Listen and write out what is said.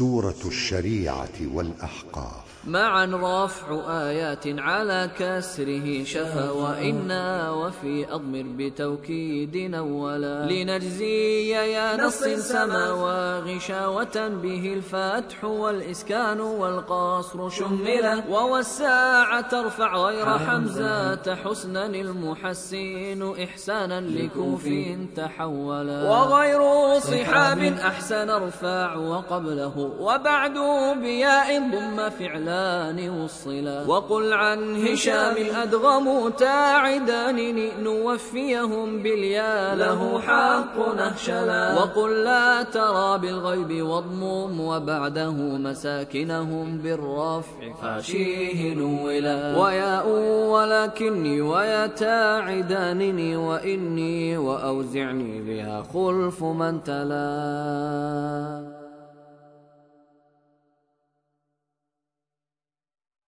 سورة الشريعة والأحقاف. معا رفع آيات على كسره شفا وإنا وفي أضمر بتوكيد أولا. لنجزي يا نص سما وغشاوة به الفتح والإسكان والقصر شملا. ووساع ترفع غير حمزة حسنا المحسين إحسانا لكوف تحولا. وغير صحاب أحسن ارفع وقبله وبعد بياء ضم فعلا الإعلان والصلا وقل عن هشام الأدغم تاعدان نوفيهم باليا له حق نهشلا. وقل لا ترى بالغيب واضمم وبعده مساكنهم بالرفع فاشيه نولا. وياء ولكني ويا تاعدانني وإني وأوزعني بها خلف من تلا.